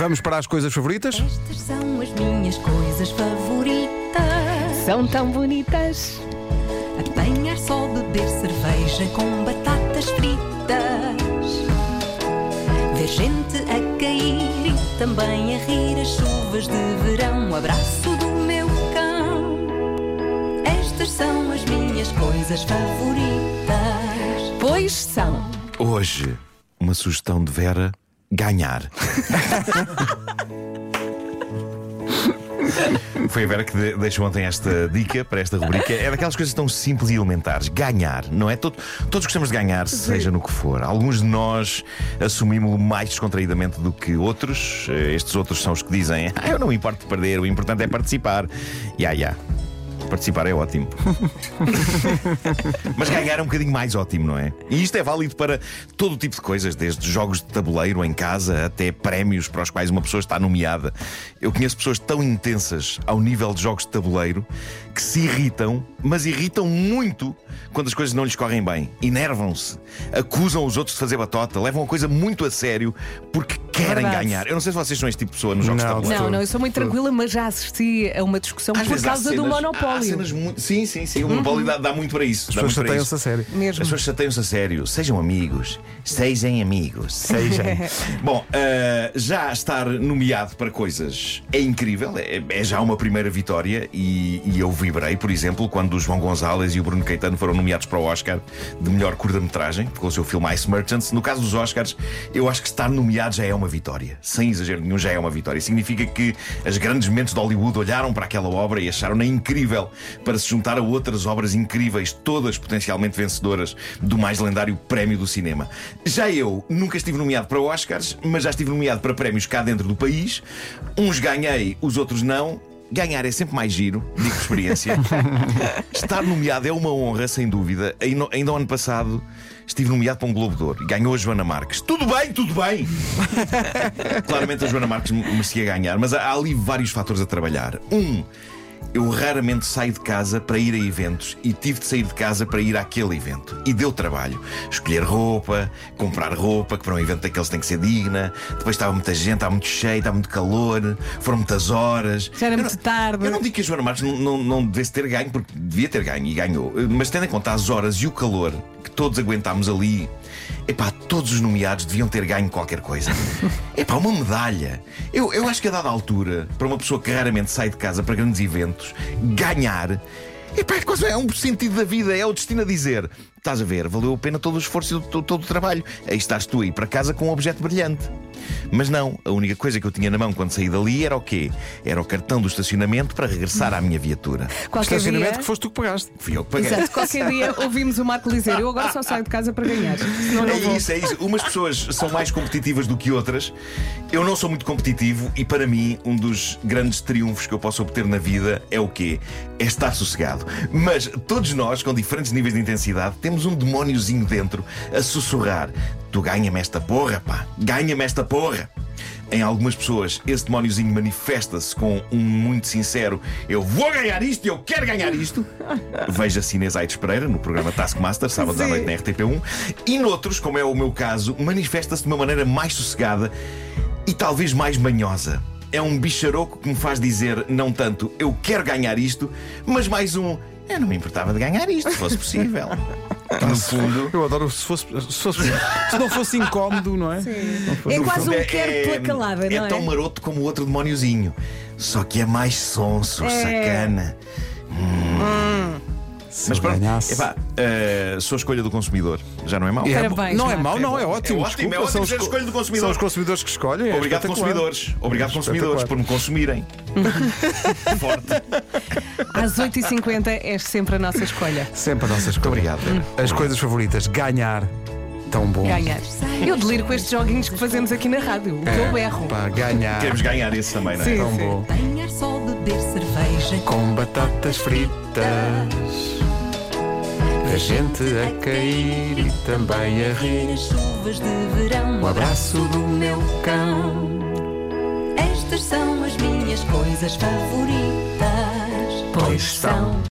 Vamos para as coisas favoritas? Estas são as minhas coisas favoritas. São tão bonitas. Apanhar só, beber cerveja com batatas fritas. Ver gente a cair e também a rir as chuvas de verão. O abraço do meu cão. Estas são as minhas coisas favoritas. Pois são. Hoje, uma sugestão de Vera: ganhar. Foi a Vera que de- deixou ontem esta dica para esta rubrica. É daquelas coisas tão simples e elementares. Ganhar, não é? Todo- todos gostamos de ganhar, seja no que for. Alguns de nós assumimos-lo mais descontraídamente do que outros. Eh, Estes outros são os que dizem: ah, Eu não me importo de perder, o importante é participar. Ya, ya. Participar é ótimo. Mas ganhar é um bocadinho mais ótimo, não é? E isto é válido para todo o tipo de coisas, desde jogos de tabuleiro em casa até prémios para os quais uma pessoa está nomeada. Eu conheço pessoas tão intensas ao nível de jogos de tabuleiro que se irritam, mas irritam muito quando as coisas não lhes correm bem. Enervam-se, acusam os outros de fazer batota, levam a coisa muito a sério porque querem Verdade. ganhar. Eu não sei se vocês são este tipo de pessoa nos jogos Não, de tabuleiro. Não, não, eu sou muito tranquila, mas já assisti a uma discussão Às por causa do cenas- Há monopólio. cenas muito... Sim, sim, sim. O monopólio dá, dá muito para isso. As pessoas chateiam-se a sério. Mesmo. As pessoas chateiam-se a sério. Sejam amigos. Sejam amigos. Sejam. Bom, ah, já estar nomeado para coisas é incrível, é, é já uma primeira vitória e, e eu vibrei, por exemplo, quando o João Gonzalez e o Bruno Caetano foram nomeados para o Oscar de melhor curta-metragem com o seu filme Ice Merchants. No caso dos Oscars, eu acho que estar nomeado já é uma vitória. Sem exagero nenhum, já é uma vitória. Significa que as grandes mentes de Hollywood olharam para aquela obra e acharam-na incrível para se juntar a outras obras incríveis, todas potencialmente vencedoras do mais lendário prémio do cinema. Já eu nunca estive nomeado para Oscars, mas já estive nomeado para prémios cá dentro do país. Uns ganhei, os outros não. Ganhar é sempre mais giro, digo por experiência. Estar nomeado é uma honra, sem dúvida. Ainda, ainda o ano passado estive nomeado para um Globo de Ouro e ganhou a Joana Marques. Tudo bem, tudo bem! Claramente a Joana Marques me- merecia ganhar, mas há ali vários fatores a trabalhar. Um, eu raramente saio de casa para ir a eventos e tive de sair de casa para ir àquele evento. E deu trabalho. Escolher roupa, comprar roupa, que para um evento daqueles tem que ser digna. Depois estava muita gente, estava muito cheio, estava muito calor, foram muitas horas. Já era muito tarde. Eu não digo que a Joana Marques não, não, não devesse ter ganho, porque devia ter ganho e ganhou. Mas tendo em conta as horas e o calor todos aguentámos ali, epá, todos os nomeados deviam ter ganho qualquer coisa. Epá, uma medalha. Eu, eu acho que a dada altura, para uma pessoa que raramente sai de casa para grandes eventos, ganhar. Epá, é quase é um sentido da vida, é o destino a dizer. Estás a ver, valeu a pena todo o esforço e todo, o trabalho. Aí estás tu aí para casa com um objeto brilhante. Mas não, a única coisa que eu tinha na mão quando saí dali era o quê? Era o cartão do estacionamento para regressar à minha viatura. Qualquer Estacionamento dia. que foste tu que pagaste. Fui eu que paguei. Exato, qualquer dia ouvimos o Marco dizer: Eu agora só saio de casa para ganhar. Senão não É vou. isso, é isso. Umas pessoas são mais competitivas do que outras. Eu não sou muito competitivo e, para mim, um dos grandes triunfos que eu posso obter na vida é o quê? É estar sossegado. Mas todos nós, com diferentes níveis de intensidade, temos um demóniozinho dentro a sussurrar: Tu ganha-me esta porra, pá, ganha-me esta porra. Em algumas pessoas, esse demóniozinho manifesta-se com um muito sincero: Eu vou ganhar isto e eu quero ganhar isto. Veja Inês Aires Pereira no programa Taskmaster, sábados à noite na RTP1. E noutros, como é o meu caso, manifesta-se de uma maneira mais sossegada e talvez mais manhosa. É um bicharoco que me faz dizer não tanto eu quero ganhar isto, mas mais um eu não me importava de ganhar isto, se fosse possível. No fundo. Eu adoro se fosse, se fosse- se não fosse incómodo, não é? É no quase fundo, um quero pela calada, não é? tão maroto como o outro demóniozinho. Só que é mais sonso, É. sacana. Se Mas pronto, epá, eh, sou a escolha do consumidor. Já não é mau. É, Parabéns, não é mau, não, é É ótimo. ótimo, desculpa, é ótimo são os ser a co- escolha do consumidor. São os consumidores que escolhem. é Obrigado, consumidores. Obrigado, É consumidores, por me consumirem. Forte. Às 8h50 és sempre a nossa escolha. Sempre a nossa escolha. obrigado, Vera. As coisas favoritas, ganhar. Tão bom. Ganhar. Eu deliro com estes joguinhos que fazemos aqui na rádio. O que eu berro. Pá, ganhar. Queremos ganhar esse também, não é? Sim. Tão bom. Apanhar só, beber cerveja Com batatas fritas. A gente a cair e também a rir. rir as chuvas de verão. Um abraço do meu cão. Estas são as minhas coisas favoritas. Pois são.